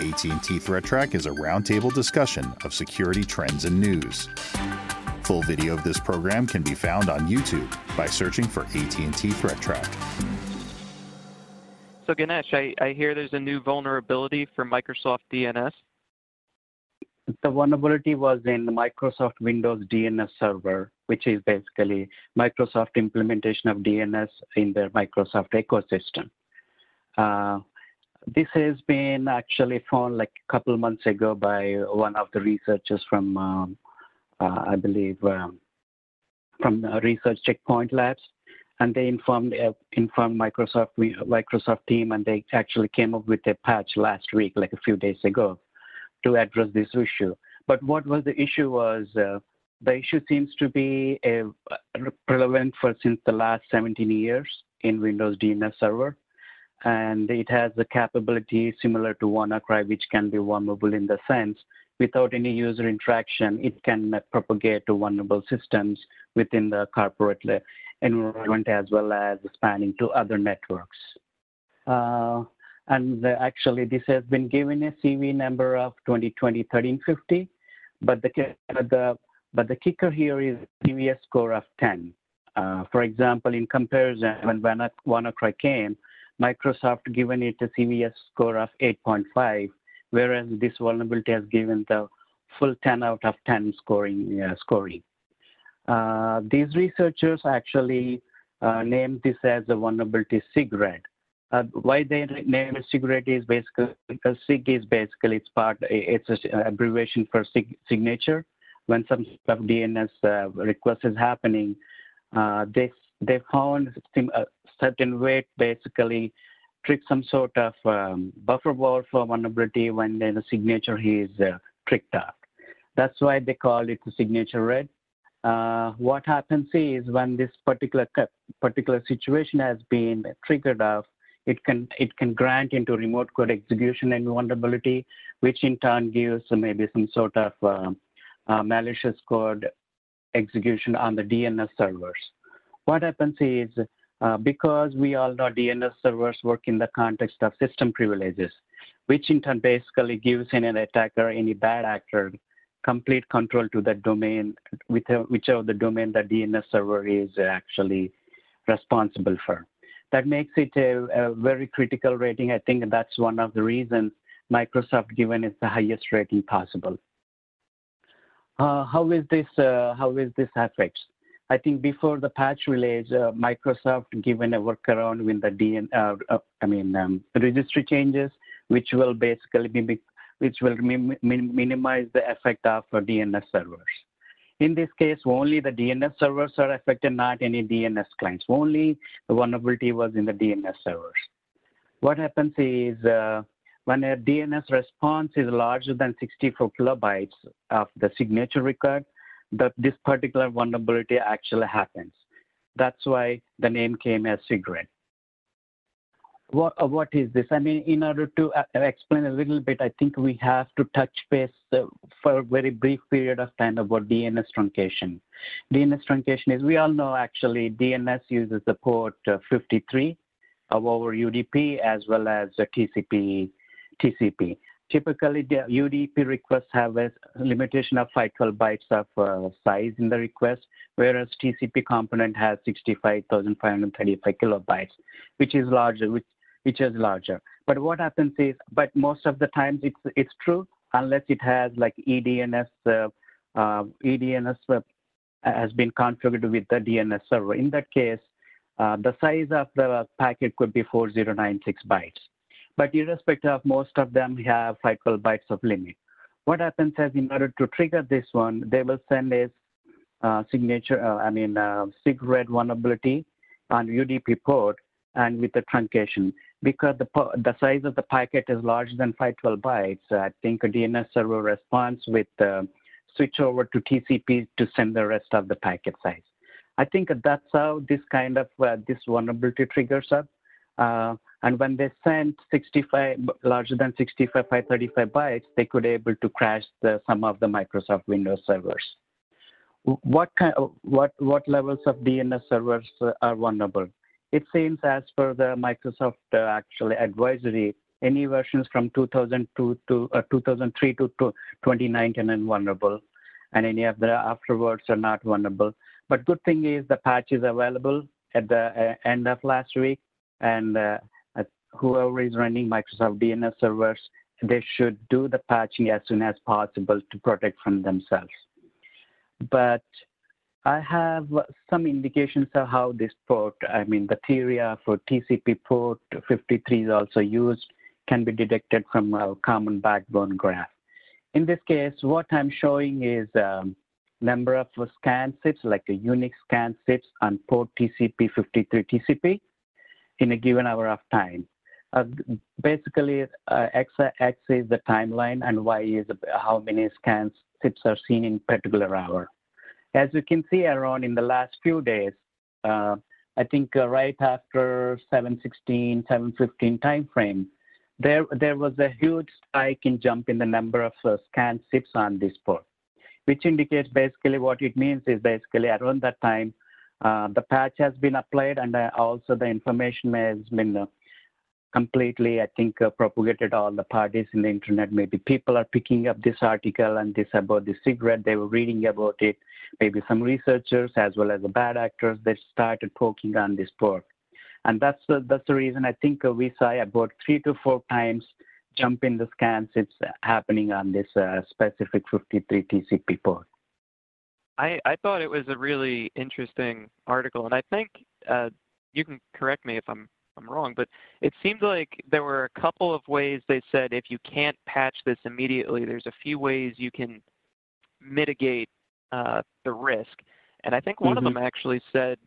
AT&T Threat Track is a roundtable discussion of security trends and news. Full video of this program can be found on YouTube by searching for AT&T Threat Track. So Ganesh, I, I hear there's a new vulnerability for Microsoft DNS. The vulnerability was in Microsoft Windows DNS Server, which is basically Microsoft implementation of DNS in their Microsoft ecosystem. Uh, this has been actually found like a couple months ago by one of the researchers from, um, uh, I believe, um, from Research Checkpoint Labs, and they informed uh, informed Microsoft Microsoft team, and they actually came up with a patch last week, like a few days ago, to address this issue. But what was the issue was uh, the issue seems to be a, relevant for since the last 17 years in Windows DNS Server and it has the capability similar to WannaCry, which can be vulnerable in the sense without any user interaction, it can propagate to vulnerable systems within the corporate environment as well as spanning to other networks. Uh, and actually, this has been given a CV number of 2020-1350, but the, the, but the kicker here is CVS score of 10. Uh, for example, in comparison, when WannaCry came, Microsoft given it a CVS score of 8.5, whereas this vulnerability has given the full 10 out of 10 scoring. Uh, scoring. Uh, these researchers actually uh, named this as a vulnerability SIGRED. Uh, why they name it SIGRED is basically SIG is basically it's part it's an abbreviation for sig signature. When some DNS uh, request is happening, uh, they they found certain weight basically trick some sort of um, buffer for vulnerability when the signature is uh, tricked off. That's why they call it the signature red. Uh, what happens is when this particular particular situation has been triggered off, it can it can grant into remote code execution and vulnerability, which in turn gives maybe some sort of uh, uh, malicious code execution on the DNS servers. What happens is because we all know DNS servers work in the context of system privileges, which in turn basically gives an attacker, any bad actor, complete control to the domain, with whichever the domain the DNS server is actually responsible for. That makes it a, a very critical rating. I think that's one of the reasons Microsoft given is the highest rating possible. Uh, how is this? Uh, how is this affects? I think before the patch release, uh, Microsoft given a workaround with the DN, uh, uh, I mean, um, registry changes, which will basically be, which will minimize the effect of DNS servers. In this case, only the DNS servers are affected, not any DNS clients. Only the vulnerability was in the DNS servers. What happens is uh, when a DNS response is larger than 64 kilobytes of the signature record, that this particular vulnerability actually happens. That's why the name came as SIGRED. What, uh, what is this? I mean, in order to uh, explain a little bit, I think we have to touch base uh, for a very brief period of time about DNS truncation. DNS truncation is, we all know actually DNS uses the port uh, 53 of our UDP as well as TCP. TCP. Typically, the UDP requests have a limitation of 512 bytes of uh, size in the request, whereas TCP component has 65,535 kilobytes, which is larger, which, which is larger. But what happens is, but most of the times it's it's true unless it has like EDNS, uh, uh, EDNS uh, has been configured with the DNS server. In that case, uh, the size of the packet could be 4096 bytes. But irrespective of most of them have 512 bytes of limit. What happens is in order to trigger this one, they will send a uh, signature, uh, I mean, uh, SIGRED vulnerability on UDP port and with the truncation. Because the, the size of the packet is larger than 512 bytes, I think a DNS server responds with uh, switch over to TCP to send the rest of the packet size. I think that's how this kind of uh, this vulnerability triggers up. Uh, and when they sent 65 larger than 65 535 bytes, they could able to crash the, some of the Microsoft Windows servers. What kind, of, what what levels of DNS servers are vulnerable? It seems, as per the Microsoft uh, actually advisory, any versions from 2002 to uh, 2003 to 2019 are vulnerable, and any of the afterwards are not vulnerable. But good thing is the patch is available at the uh, end of last week, and uh, whoever is running Microsoft DNS servers, they should do the patching as soon as possible to protect from themselves. But I have some indications of how this port, I mean, the theory for TCP port 53 is also used, can be detected from a common backbone graph. In this case, what I'm showing is um, number of scan sips, like a unique scan sips on port TCP 53 TCP in a given hour of time. Uh, basically, uh, X, X is the timeline and Y is how many scans sips are seen in particular hour. As you can see around in the last few days, uh, I think uh, right after 716, 715 timeframe, there, there was a huge spike in jump in the number of uh, scan sips on this port, which indicates basically what it means is basically around that time, the patch has been applied and uh, also the information has been uh, completely, I think, uh, propagated all the parties in the internet. Maybe people are picking up this article and this about the SIGRED. They were reading about it. Maybe some researchers as well as the bad actors, they started poking on this port. And that's, uh, that's the reason I think uh, we saw about three to four times jump in the scans it's happening on this uh, specific 53 TCP port. I, I thought it was a really interesting article, and I think uh, you can correct me if I'm I'm wrong, but it seemed like there were a couple of ways they said if you can't patch this immediately, there's a few ways you can mitigate uh, the risk. And I think one mm-hmm. of them actually said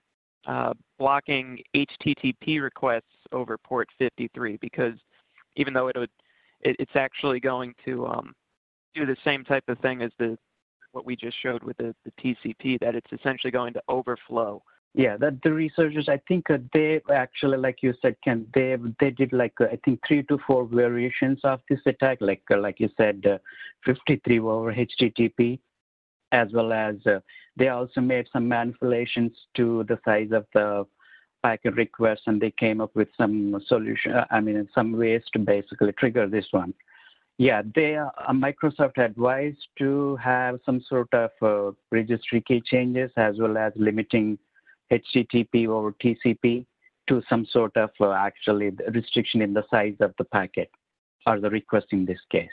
uh, blocking HTTP requests over port 53 because even though it would, it, it's actually going to um, do the same type of thing as the what we just showed with the, the TCP, that it's essentially going to overflow yeah, that the researchers, I think uh, they actually, like you said, Ken, they they did like uh, I think three to four variations of this attack, like uh, like you said, uh, 53 over HTTP, as well as uh, they also made some manipulations to the size of the packet request, and they came up with some solution. Uh, I mean, some ways to basically trigger this one. Yeah, they Microsoft advised to have some sort of registry key changes as well as limiting HTTP over TCP to some sort of uh, actually restriction in the size of the packet or the request in this case.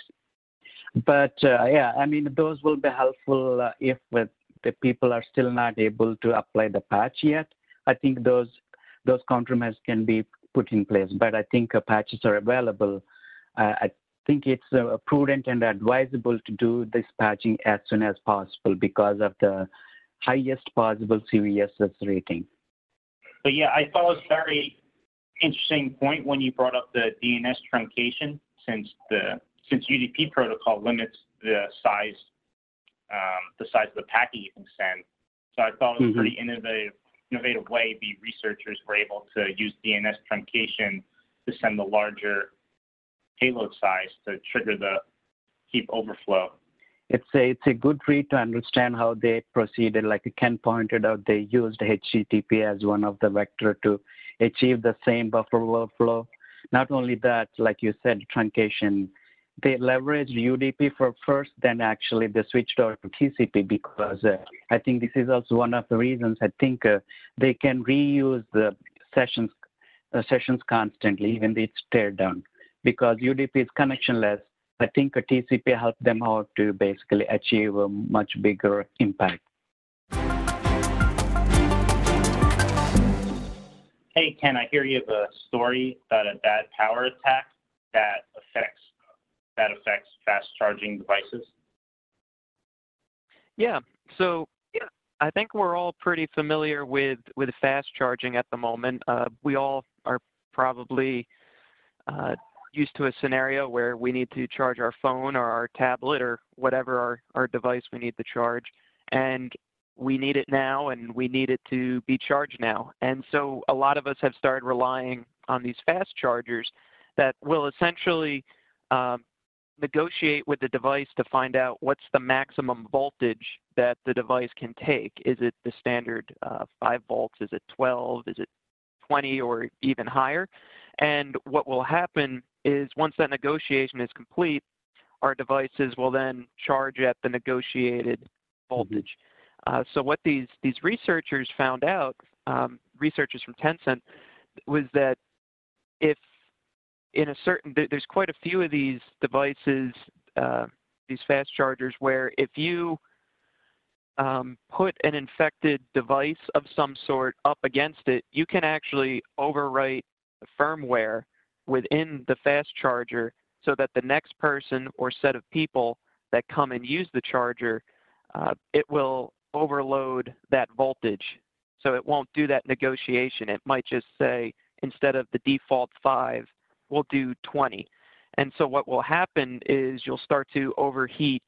But uh, yeah, I mean, those will be helpful uh, if the people are still not able to apply the patch yet. I think those those countermeasures can be put in place. But I think uh, patches are available. Uh, I think it's uh, prudent and advisable to do this patching as soon as possible because of the highest possible CVSS rating. But yeah, I thought it was very interesting point when you brought up the DNS truncation, since the since UDP protocol limits the size um, the size of the packet you can send. So I thought it was mm-hmm. a pretty innovative innovative way the researchers were able to use DNS truncation to send the larger payload size to trigger the heap overflow it's a, it's a good read to understand how they proceeded. Like Ken pointed out, they used HTTP as one of the vector to achieve the same buffer overflow. Not only that, like you said, truncation, they leveraged UDP for first, then actually they switched over to TCP because uh, I think this is also one of the reasons I think uh, they can reuse the sessions uh, sessions constantly, even if it's teared down, because UDP is connectionless I think a TCP helped them out to basically achieve a much bigger impact. Hey, Ken, I hear you have a story about a bad power attack that affects that affects fast charging devices. Yeah. So yeah, I think we're all pretty familiar with with fast charging at the moment. Uh, we all are probably uh, used to a scenario where we need to charge our phone or our tablet or whatever our, our device we need to charge. And we need it now and we need it to be charged now. And so a lot of us have started relying on these fast chargers that will essentially um, negotiate with the device to find out what's the maximum voltage that the device can take. Is it the standard uh, 5 volts? Is it 12? Is it 20 or even higher? And what will happen is once that negotiation is complete, our devices will then charge at the negotiated voltage. Mm-hmm. Uh, so what these these researchers found out, um, researchers from Tencent, was that if in a certain there's quite a few of these devices, uh, these fast chargers, where if you um, put an infected device of some sort up against it, you can actually overwrite the firmware within the fast charger so that the next person or set of people that come and use the charger, uh, it will overload that voltage. So it won't do that negotiation. It might just say, instead of the default 5, we'll do 20. And so what will happen is you'll start to overheat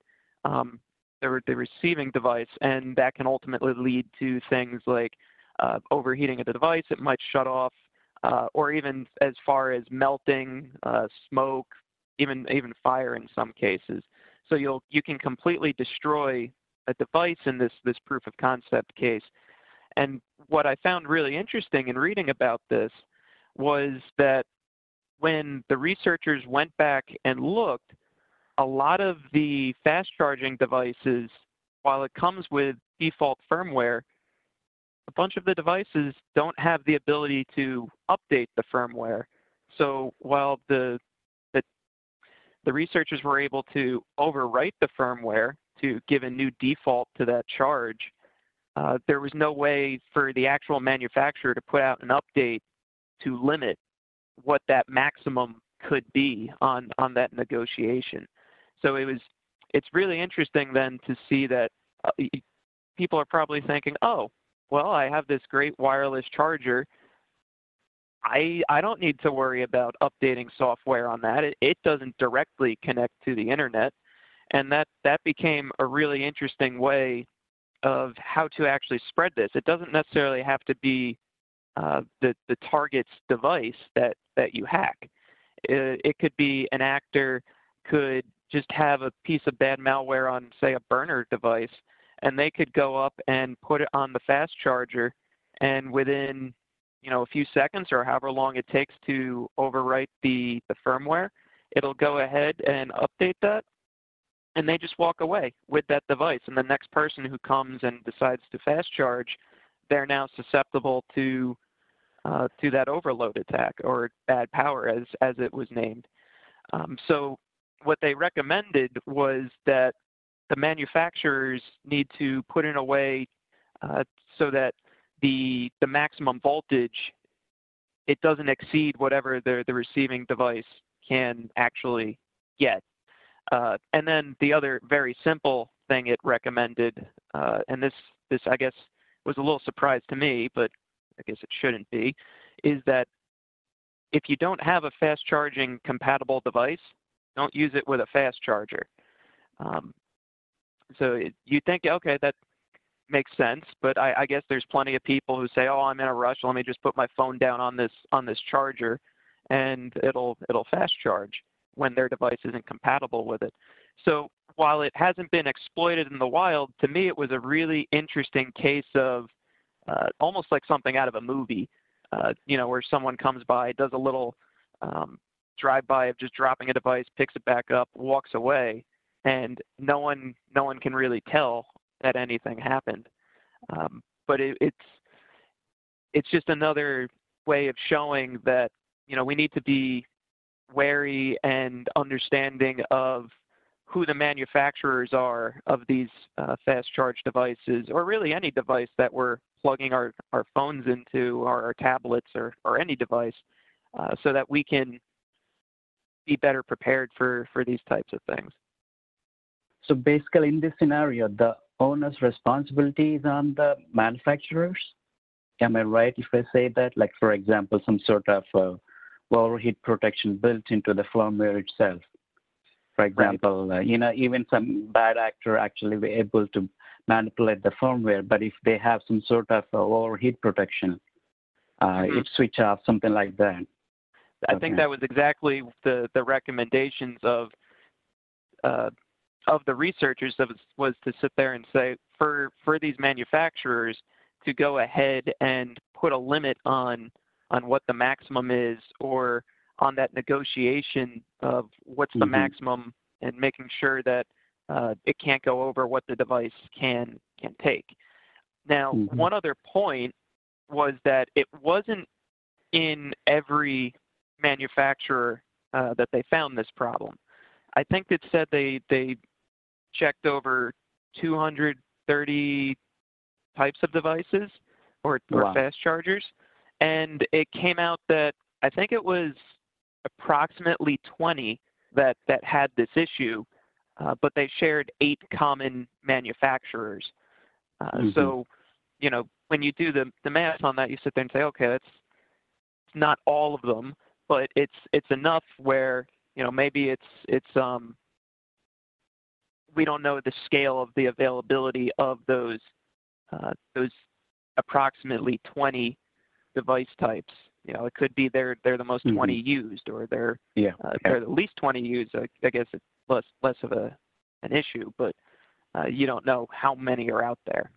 um, the, the receiving device, and that can ultimately lead to things like uh, overheating of the device. It might shut off, or even as far as melting, uh, smoke, even even fire in some cases. So you'll you can completely destroy a device in this this proof of concept case. And what I found really interesting in reading about this was that when the researchers went back and looked, a lot of the fast charging devices, while it comes with default firmware, a bunch of the devices don't have the ability to update the firmware. So while the the, the researchers were able to overwrite the firmware to give a new default to that charge, uh, there was no way for the actual manufacturer to put out an update to limit what that maximum could be on on that negotiation. So it was it's really interesting then to see that uh, people are probably thinking, "Oh, well, I have this great wireless charger. I I don't need to worry about updating software on that. It, it doesn't directly connect to the internet." And that that became a really interesting way of how to actually spread this. It doesn't necessarily have to be uh, the the target's device that that you hack. It, it could be an actor could just have a piece of bad malware on, say, a burner device, and they could go up and put it on the fast charger, and within you know a few seconds or however long it takes to overwrite the the firmware, it'll go ahead and update that, and they just walk away with that device. And the next person who comes and decides to fast charge, they're now susceptible to uh, to that overload attack or bad power as as it was named. Um, so what they recommended was that the manufacturers need to put in a way uh, so that the the maximum voltage it doesn't exceed whatever the the receiving device can actually get. Uh, and then the other very simple thing it recommended, uh, and this this I guess was a little surprise to me, but I guess it shouldn't be, is that if you don't have a fast charging compatible device, don't use it with a fast charger. Um, so you think, okay, that makes sense, but I, I, guess there's plenty of people who say, oh, I'm in a rush. Let me just put my phone down on this on this charger, and it'll it'll fast charge when their device isn't compatible with it. So while it hasn't been exploited in the wild, to me it was a really interesting case of uh, almost like something out of a movie. Uh, you know, where someone comes by, does a little um, drive-by of just dropping a device, picks it back up, walks away, and no one no one can really tell that anything happened. Um, but it, it's it's just another way of showing that you know we need to be wary and understanding of who the manufacturers are of these uh, fast charge devices, or really any device that we're plugging our, our phones into, or our tablets, or, or any device, uh, so that we can be better prepared for, for these types of things. So basically, in this scenario, the owner's responsibility is on the manufacturers. Am I right if I say that? Like, for example, some sort of uh, overheat protection built into the firmware itself. For example, right. uh, you know, even some bad actor actually be able to manipulate the firmware, but if they have some sort of uh, overheat protection, uh, mm-hmm. it switch off something like that. I okay. think that was exactly the the recommendations of uh, of the researchers was, was to sit there and say for for these manufacturers to go ahead and put a limit on on what the maximum is or on that negotiation of what's the Mhm. maximum and making sure that uh, it can't go over what the device can can take. Now, Mhm. one other point was that it wasn't in every manufacturer uh, that they found this problem. I think it said they they checked over 230 types of devices or, or Wow. fast chargers, and it came out that I think it was approximately 20 that that had this issue, uh, but they shared eight common manufacturers. Uh, Mhm. So, you know, when you do the the math on that, you sit there and say, okay, that's not all of them, but it's it's enough where you know maybe it's it's um we don't know the scale of the availability of those uh, those approximately 20 device types. You know, it could be they're they're the most Mhm. 20 used, or they're Yeah. uh, yeah. they're the least 20 used. I, I guess it's less less of a an issue, but uh, you don't know how many are out there.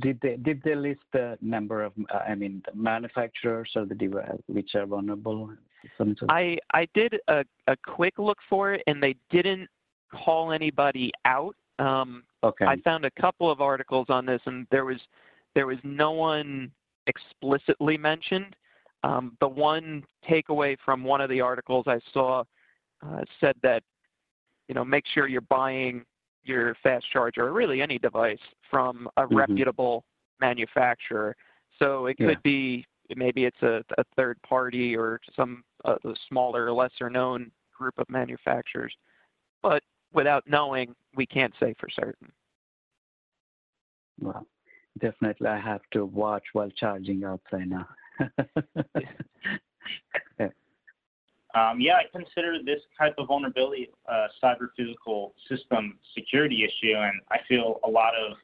Did they did they list the number of uh, I mean the manufacturers or the device which are vulnerable? I I did a, a quick look for it, and they didn't call anybody out. Um, okay. I found a couple of articles on this, and there was there was no one explicitly mentioned. Um, the one takeaway from one of the articles I saw uh, said that you know make sure you're buying your fast charger or really any device from a Mhm. reputable manufacturer. So it could Yeah. be maybe it's a, a third party or some uh, smaller, lesser known group of manufacturers. But without knowing, we can't say for certain. Well, definitely I have to watch while charging up right now. Um, yeah, I consider this type of vulnerability a cyber physical system security issue, and I feel a lot of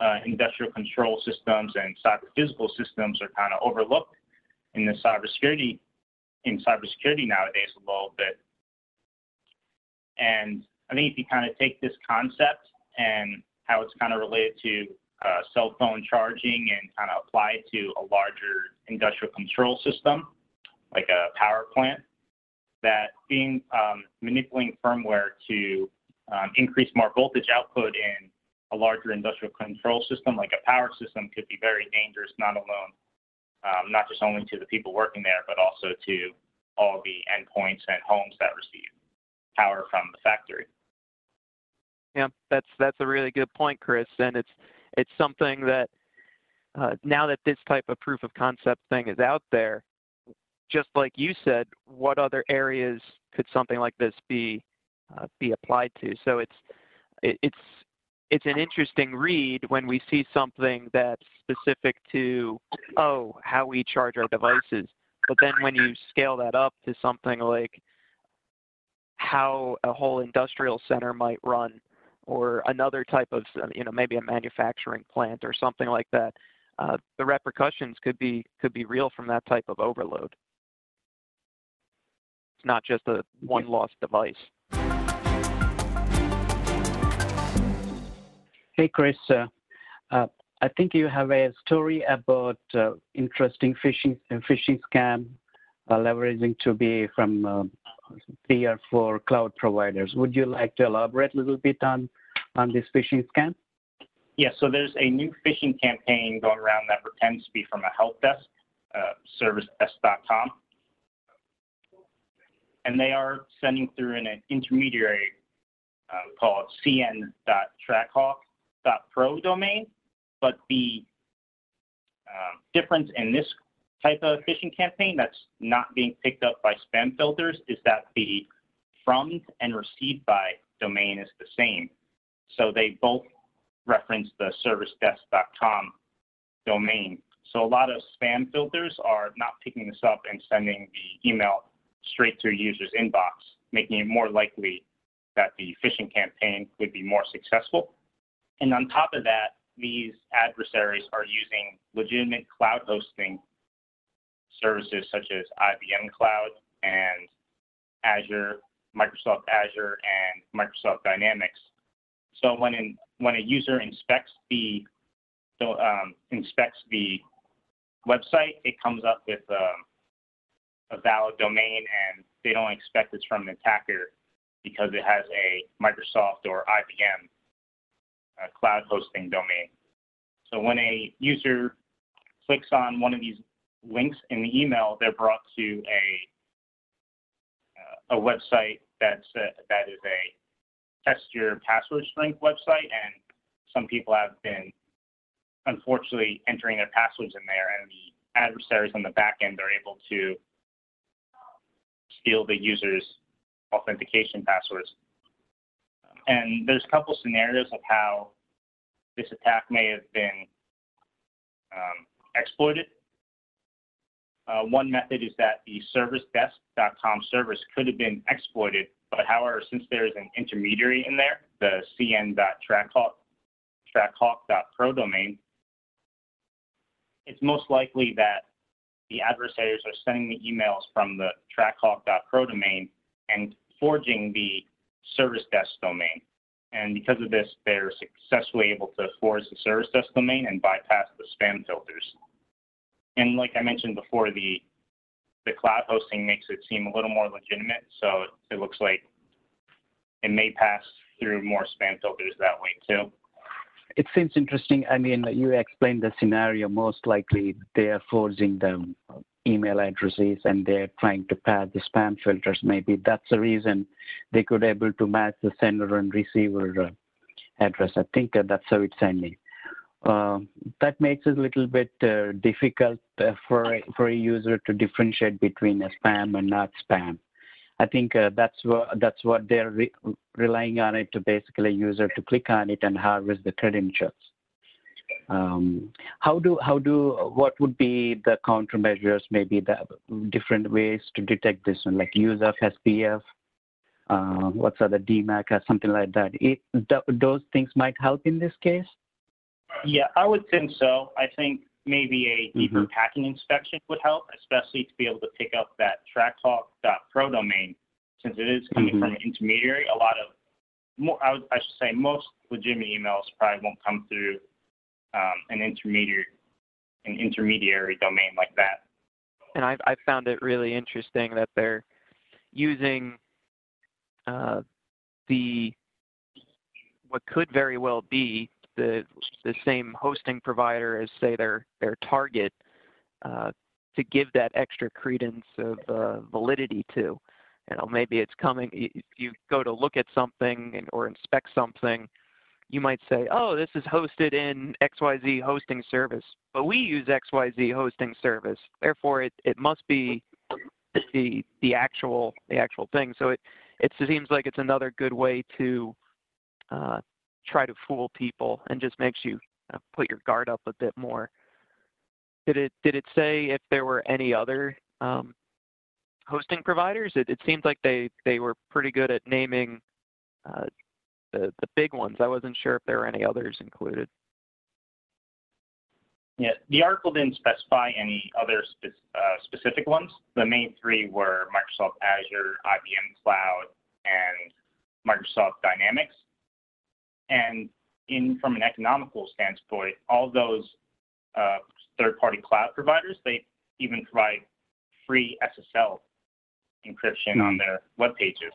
uh, industrial control systems and cyber physical systems are kind of overlooked in the cybersecurity in cybersecurity nowadays a little bit. And I think if you kind of take this concept and how it's kind of related to uh, cell phone charging and kind of apply it to a larger industrial control system, like a power plant, that being um, manipulating firmware to um, increase more voltage output in a larger industrial control system like a power system could be very dangerous, not alone, um, not just only to the people working there, but also to all the endpoints and homes that receive power from the factory. Yeah, that's that's a really good point, Chris, and it's it's something that uh, now that this type of proof of concept thing is out there, just like you said, what other areas could something like this be uh, be applied to? So it's it, it's it's an interesting read when we see something that's specific to oh how we charge our devices, but then when you scale that up to something like how a whole industrial center might run or another type of you know maybe a manufacturing plant or something like that uh, the repercussions could be could be real from that type of overload. It's not just a one lost device. Hey Chris, uh, uh, I think you have a story about uh, interesting phishing phishing scam uh, leveraging to be from uh, three or cloud providers. Would you like to elaborate a little bit on this phishing scam? Yeah, so there's a new phishing campaign going around that pretends to be from a help desk, uh, servicedesk.com. And they are sending through an, intermediary um, called cn.trackhawk.pro domain. But the um, difference in this type of phishing campaign that's not being picked up by spam filters is that the from and received by domain is the same. So they both reference the servicedesk.com domain. So a lot of spam filters are not picking this up and sending the email straight to a user's inbox, making it more likely that the phishing campaign would be more successful. And on top of that, these adversaries are using legitimate cloud hosting services such as IBM Cloud and Azure, Microsoft Azure, and Microsoft Dynamics. So when in, when a user inspects the um, inspects the website, it comes up with um, a valid domain and they don't expect it's from an attacker because it has a Microsoft or IBM uh, cloud hosting domain. So when a user clicks on one of these links in the email, they're brought to a uh, a website that's a, that is a test your password strength website, and some people have been unfortunately entering their passwords in there, and the adversaries on the back end are able to steal the user's authentication passwords. And there's a couple scenarios of how this attack may have been um, exploited. Uh, one method is that the servicedesk.com service could have been exploited, but however, since there is an intermediary in there, the cn.trackhawk, trackhawk.pro domain, it's most likely that the adversaries are sending the emails from the trackhawk.pro domain and forging the service desk domain. And because of this, they're successfully able to forge the service desk domain and bypass the spam filters. And like I mentioned before, the the cloud hosting makes it seem a little more legitimate. So it looks like it may pass through more spam filters that way too. It seems interesting. I mean, you explained the scenario. Most likely, they are forging the email addresses and they're trying to pass the spam filters. Maybe that's the reason they could able to match the sender and receiver uh, address. I think uh, that's how it's ending. Uh, that makes it a little bit uh, difficult uh, for a, for a user to differentiate between a spam and not spam. I think uh, that's what that's what they're re relying on it to basically a user to click on it and harvest the credentials. Um, how do how do what would be the countermeasures? Maybe the different ways to detect this one, like use of SPF, what's other DMARC or something like that. Those things might help in this case. Yeah, I would think so. I think maybe a deeper mm-hmm. packet inspection would help, especially to be able to pick up that trackhawk.pro domain, since it is coming mm-hmm. from an intermediary. A lot of more, I, would, I should say, most legitimate emails probably won't come through um, an intermediary, an intermediary domain like that. And I've, I've found it really interesting that they're using uh, the what could very well be the the same hosting provider as say their their target uh, to give that extra credence of uh, validity to. You know, maybe it's coming. If you go to look at something and, or inspect something, you might say, "Oh, this is hosted in XYZ hosting service," but we use XYZ hosting service. Therefore, it it must be the the actual the actual thing. So it it seems like it's another good way to uh, try to fool people and just makes you uh, put your guard up a bit more. Did it did it say if there were any other um, hosting providers? It, it like they they were pretty good at naming uh, the the big ones. I wasn't sure if there were any others included. Yeah, the article didn't specify any other spe- uh, specific ones. The main three were Microsoft Azure, IBM Cloud, and Microsoft Dynamics. And in from an economical standpoint, all those uh, third-party cloud providers, they even provide free SSL encryption on their web pages.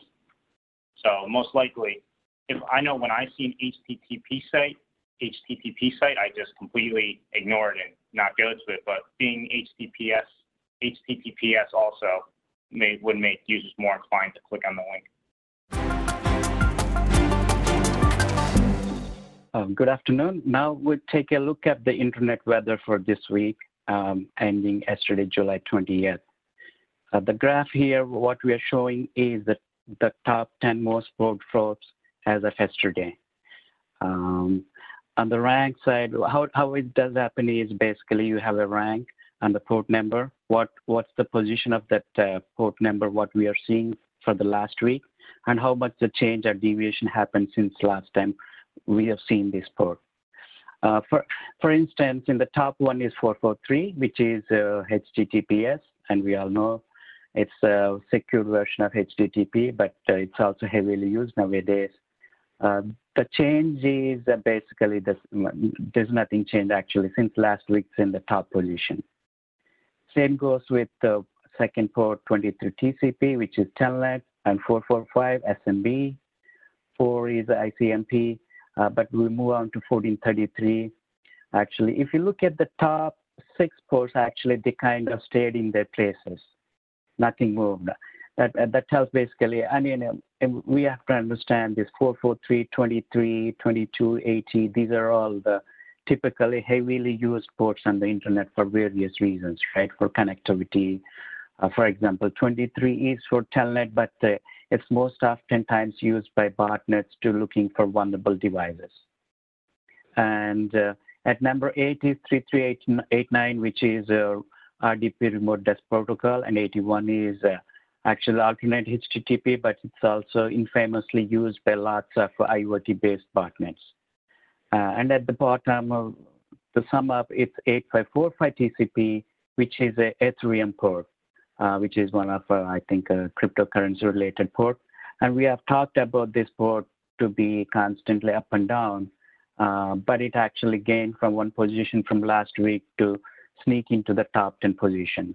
So most likely, if I know when I see an HTTP site, HTTP site, I just completely ignore it and not go to it. But being HTTPS, HTTPS also may, would make users more inclined to click on the link. Um, good afternoon. Now we'll take a look at the internet weather for this week, um, ending yesterday, July 20th. Uh, the graph here, what we are showing is the, the top 10 most port floats as of yesterday. Um, on the rank side, how, how it does happen is basically you have a rank and the port number. What What's the position of that uh, port number, what we are seeing for the last week, and how much the change or deviation happened since last time we have seen this port. Uh, for, for instance, in the top one is 443, which is uh, HTTPS, and we all know it's a secure version of HTTP, but uh, it's also heavily used nowadays. Uh, the change is uh, basically this, there's nothing changed actually since last week's in the top position. Same goes with the second port 23 TCP, which is Telnet, and 445 SMB. 4 is ICMP, but we move on to 1433. Actually, if you look at the top six ports, actually, they kind of stayed in their places. Nothing moved. That, that tells basically, I mean, um, we have to understand this 443, 23, 22, 80, these are all the typically heavily used ports on the internet for various reasons, right? For connectivity. Uh, for example, 23 is for telnet, but uh, it's most often times used by botnets to looking for vulnerable devices. And uh, at number eight is 3389, which is uh, RDP remote desk protocol, and 81 is uh, actual alternate HTTP, but it's also infamously used by lots of IoT-based botnets. Uh, and at the bottom, to sum up, it's 8545 TCP, which is a Ethereum port, which is one of, uh, I think, a cryptocurrency-related port. And we have talked about this port to be constantly up and down, uh, but it actually gained from one position from last week to sneak into the top 10 position.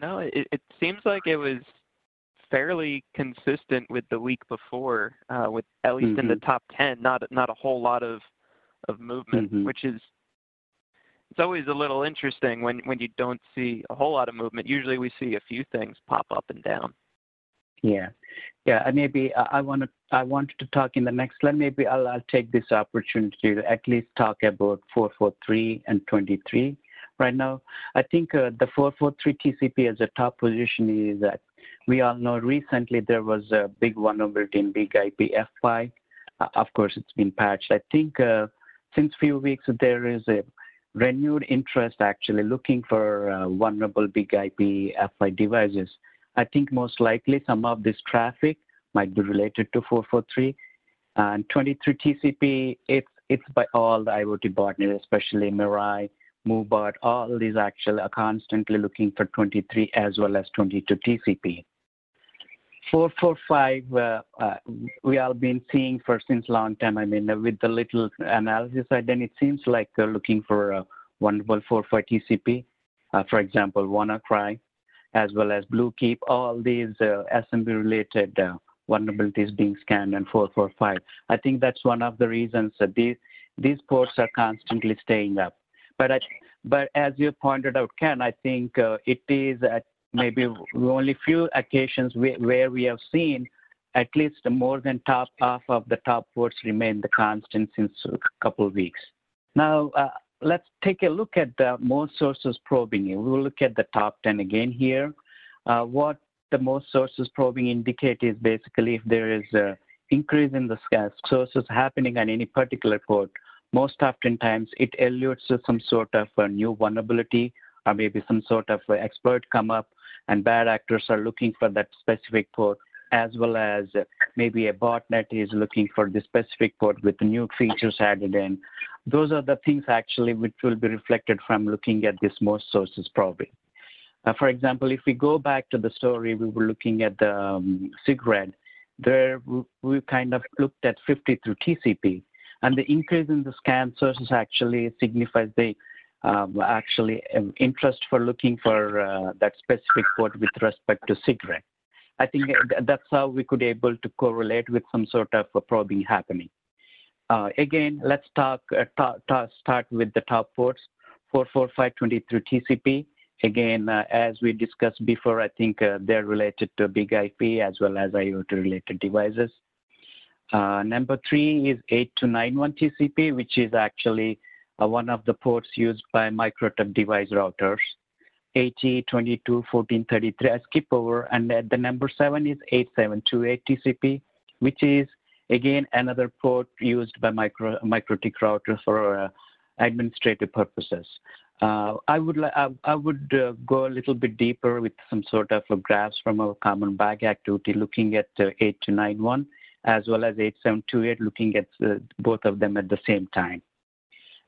No, it, it seems like it was fairly consistent with the week before, uh, with at least mm-hmm. in the mm-hmm. top ten. Not not a whole lot of of movement, mm-hmm. which is it's always a little interesting when when you don't see a whole lot of movement. Usually, we see a few things pop up and down. Yeah, yeah. Maybe I want to I wanted to talk in the next slide. Maybe I'll I'll take this opportunity to at least talk about 443 and 23 right now. I think uh, the 443 TCP as a top position is that we all know recently there was a big vulnerability in Big IP F5. Uh, of course, it's been patched. I think uh, since few weeks there is a renewed interest actually looking for uh, vulnerable Big IP F5 devices. I think most likely some of this traffic might be related to 443. And 23 TCP, it's it's by all the IoT botnets, especially Mirai, Moobot, all these actually are constantly looking for 23 as well as 22 TCP. 445, uh, uh, we have been seeing for since long time. I mean, with the little analysis I then it seems like uh, looking for a vulnerable 45 TCP. For example, WannaCry, as well as Bluekeep, all these uh, SMB-related vulnerabilities being scanned on 445. I think that's one of the reasons that these these ports are constantly staying up. But but as you pointed out, Ken, I think it is at maybe only few occasions where we have seen at least more than top half of the top ports remain the constant since a couple of weeks. Now, uh, let's take a look at the most sources probing. We will look at the top 10 again here. Uh, what the most sources probing indicate is basically if there is an increase in the sources happening on any particular port, most oftentimes it alludes to some sort of a new vulnerability or maybe some sort of exploit come up and bad actors are looking for that specific port as well as maybe a botnet is looking for the specific port with new features added in. Those are the things actually which will be reflected from looking at this most sources probably. Uh, for example, if we go back to the story, we were looking at the um, SIGRED. There, we kind of looked at 50 through TCP, and the increase in the scan sources actually signifies the um, actually um, interest for looking for uh, that specific port with respect to SIGRED. I think that's how we could able to correlate with some sort of probing happening. Uh, again, let's talk, uh, ta ta start with the top ports, 44523 TCP. Again, uh, as we discussed before, I think uh, they're related to big IP as well as IoT related devices. Uh, number three is 8291 TCP, which is actually one of the ports used by MikroTik device routers. 80, 22, 14, 33. I skip over, and the number seven is 8728 TCP, which is again another port used by micro MikroTik routers for uh, administrative purposes. Uh, I would I, I would uh, go a little bit deeper with some sort of graphs from our common bag activity, looking at uh, 8291 as well as 8728, looking at uh, both of them at the same time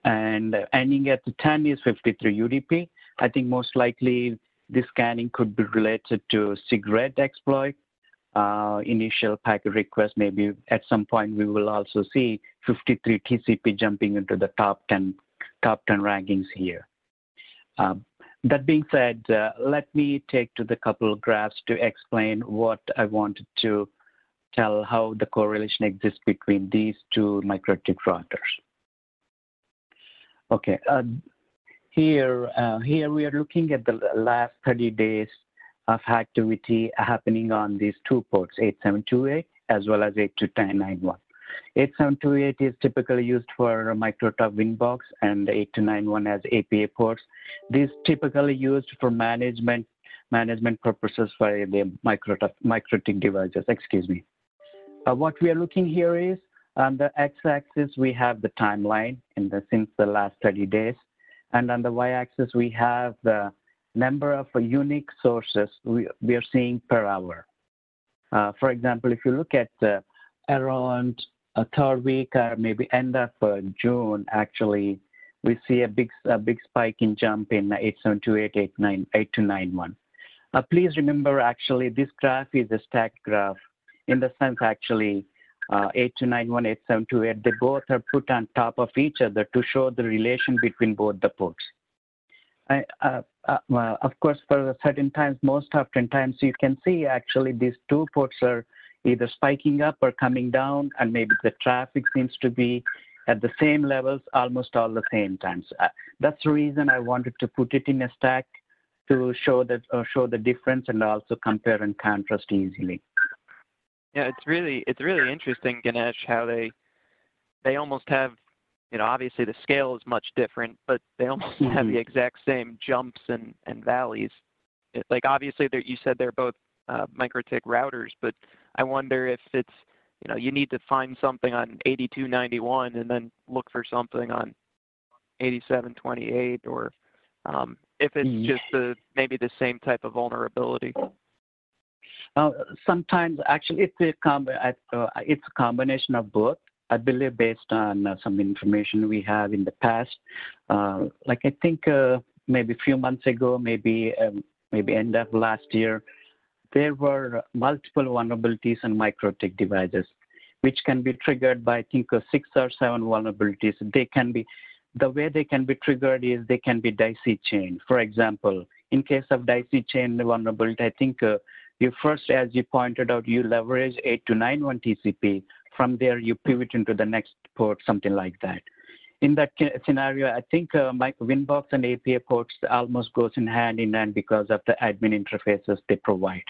and ending at the 10 is 53 UDP. I think most likely this scanning could be related to SIGRED exploit. Uh, initial packet request, maybe at some point we will also see 53 TCP jumping into the top 10 top 10 rankings here. Uh, that being said, uh, let me take to the couple of graphs to explain what I wanted to tell how the correlation exists between these two MikroTik routers. Okay, uh, here, uh, here we are looking at the last 30 days of activity happening on these two ports, 8728 as well as 8291. 8728 is typically used for MikroTik Winbox and 8291 as API ports. These typically used for management management purposes for the MikroTik, MikroTik devices, excuse me. Uh, what we are looking here is on the x-axis, we have the timeline in the, since the last 30 days. And on the y-axis, we have the number of unique sources we, we are seeing per hour. Uh, for example, if you look at uh, around a third week or maybe end of uh, June, actually, we see a big, a big spike in jump in 8728, 8291. Uh, please remember, actually, this graph is a stacked graph in the sense, actually, uh, 8291, 8728, they both are put on top of each other to show the relation between both the ports. Uh, uh, well, of course, for certain times, most often times, you can see actually these two ports are either spiking up or coming down, and maybe the traffic seems to be at the same levels almost all the same times. Uh, that's the reason I wanted to put it in a stack to show that uh, show the difference and also compare and contrast easily. Yeah, it's really it's really interesting, Ganesh, how they they almost have you know obviously the scale is much different, but they almost mm-hmm. have the exact same jumps and and valleys. It, like obviously you said they're both uh, MikroTik routers, but I wonder if it's you know you need to find something on 8291 and then look for something on 8728 or um, if it's mm-hmm. just the maybe the same type of vulnerability. Uh, sometimes, actually, it's a, com- uh, it's a combination of both. I believe based on uh, some information we have in the past, uh, like I think uh, maybe a few months ago, maybe um, maybe end of last year, there were multiple vulnerabilities in MikroTik devices, which can be triggered by I think six or seven vulnerabilities. They can be the way they can be triggered is they can be daisy chain. For example, in case of daisy chain vulnerability, I think uh, you first, as you pointed out, you leverage 8291 TCP. From there, you pivot into the next port, something like that. In that scenario, I think uh, my Winbox and API ports almost goes in hand in hand because of the admin interfaces they provide.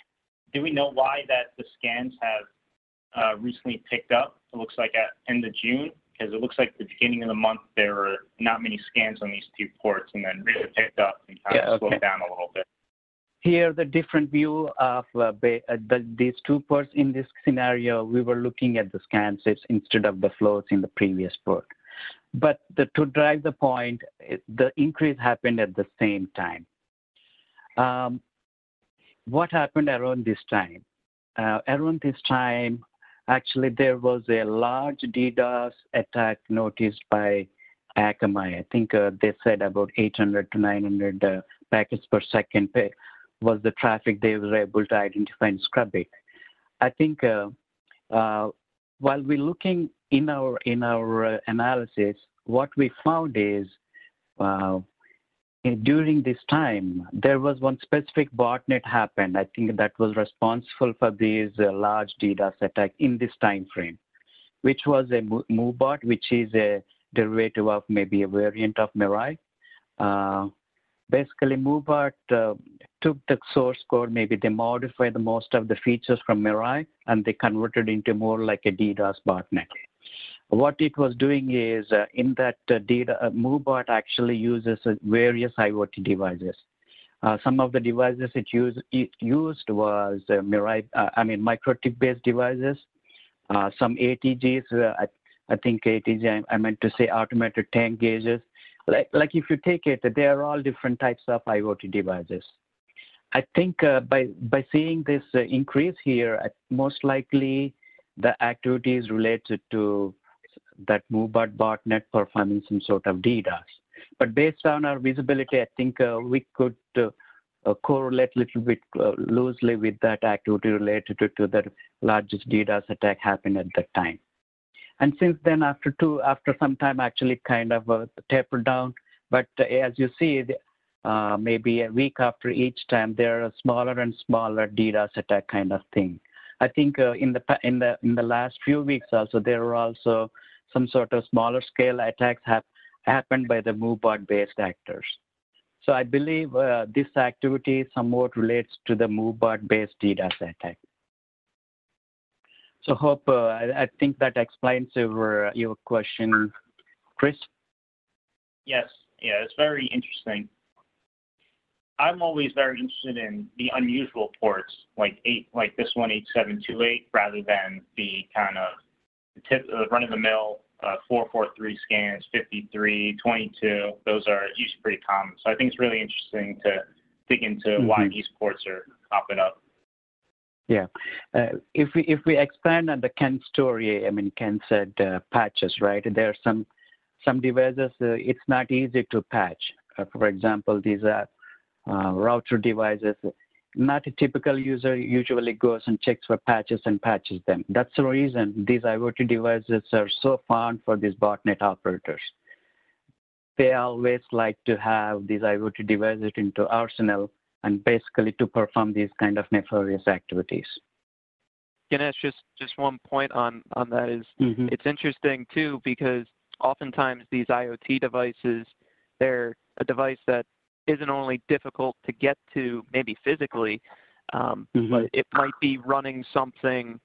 Do we know why that the scans have uh, recently picked up? It looks like at end of June, because it looks like the beginning of the month there were not many scans on these two ports, and then really picked up and kind yeah, of slowed down a little bit here the different view of uh, uh, the, these two ports in this scenario, we were looking at the scan sets instead of the flows in the previous port. But the, to drive the point, the increase happened at the same time. Um, what happened around this time? Uh, around this time, actually, there was a large DDoS attack noticed by Akamai. I think uh, they said about 800 to 900 uh, packets per second was the traffic they were able to identify and scrub it. I think uh, uh, while we're looking in our in our uh, analysis, what we found is uh, during this time there was one specific botnet happened. I think that was responsible for these uh, large DDoS attack in this time frame, which was a MooBot, which is a derivative of maybe a variant of Mirai. Uh, basically, MooBot took the source code, maybe they modified the most of the features from Mirai and they converted into more like a DDoS botnet. What it was doing is uh, in that uh, data, uh, MooBot actually uses uh, various IoT devices. Uh, some of the devices it used, it used was uh, Mirai, I mean, MikroTik-based devices. some ATGs, I, I, think ATG, I, I meant to say automated tank gauges. Like, like if you take it, they are all different types of IoT devices. I think uh, by seeing this uh, increase here, most likely the activity is related to that MooBot botnet performing some sort of DDoS. But based on our visibility, I think uh, we could correlate a little bit loosely with that activity related to, the largest DDoS attack happened at that time. And since then, after two, after some time, actually kind of tapered down. But as you see, uh, maybe a week after each time, there are smaller and smaller DDoS attack kind of thing. I think uh, in the in the in the last few weeks also there were also some sort of smaller scale attacks have happened by the MooBot based actors. So I believe uh, this activity somewhat relates to the MooBot based DDoS attack. So hope uh, I, I, think that explains your your question, Chris. Yes, yeah, it's very interesting. I'm always very interested in the unusual ports, like eight, like this one, eight seven two eight, rather than the kind of the tip, uh, run of the mill uh, 443 scans, 53, 22. Those are usually pretty common. So I think it's really interesting to dig into mm-hmm. why these ports are popping up. Yeah, uh, if we if we expand on the Ken story, I mean Ken said uh, patches, right? There are some some devices uh, it's not easy to patch. Uh, for example, these are router devices. Not a typical user usually goes and checks for patches and patches them. That's the reason these IoT devices are so fond for these botnet operators. They always like to have these IoT devices into arsenal and basically to perform these kind of nefarious activities. Ganesh, just just one point on on that is mm-hmm. it's interesting too because oftentimes these IoT devices they're a device that isn't only difficult to get to maybe physically, um, mm-hmm. but it might be running something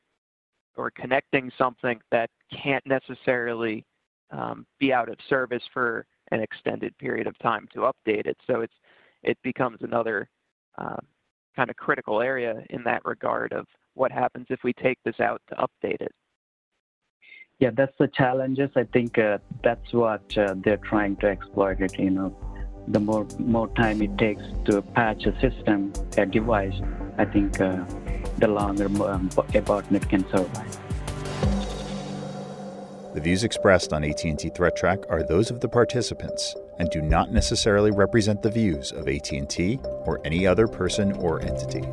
or connecting something that can't necessarily um, be out of service for an extended period of time to update it. So it's it becomes another uh, kind of critical area in that regard of what happens if we take this out to update it. Yeah, that's the challenges. I think uh, that's what uh, they're trying to exploit it. You know, the more more time it takes to patch a system, a device, I think uh, the longer um, a botnet can survive. The views expressed on AT&T ThreatTraq are those of the participants and do not necessarily represent the views of AT&T or any other person or entity.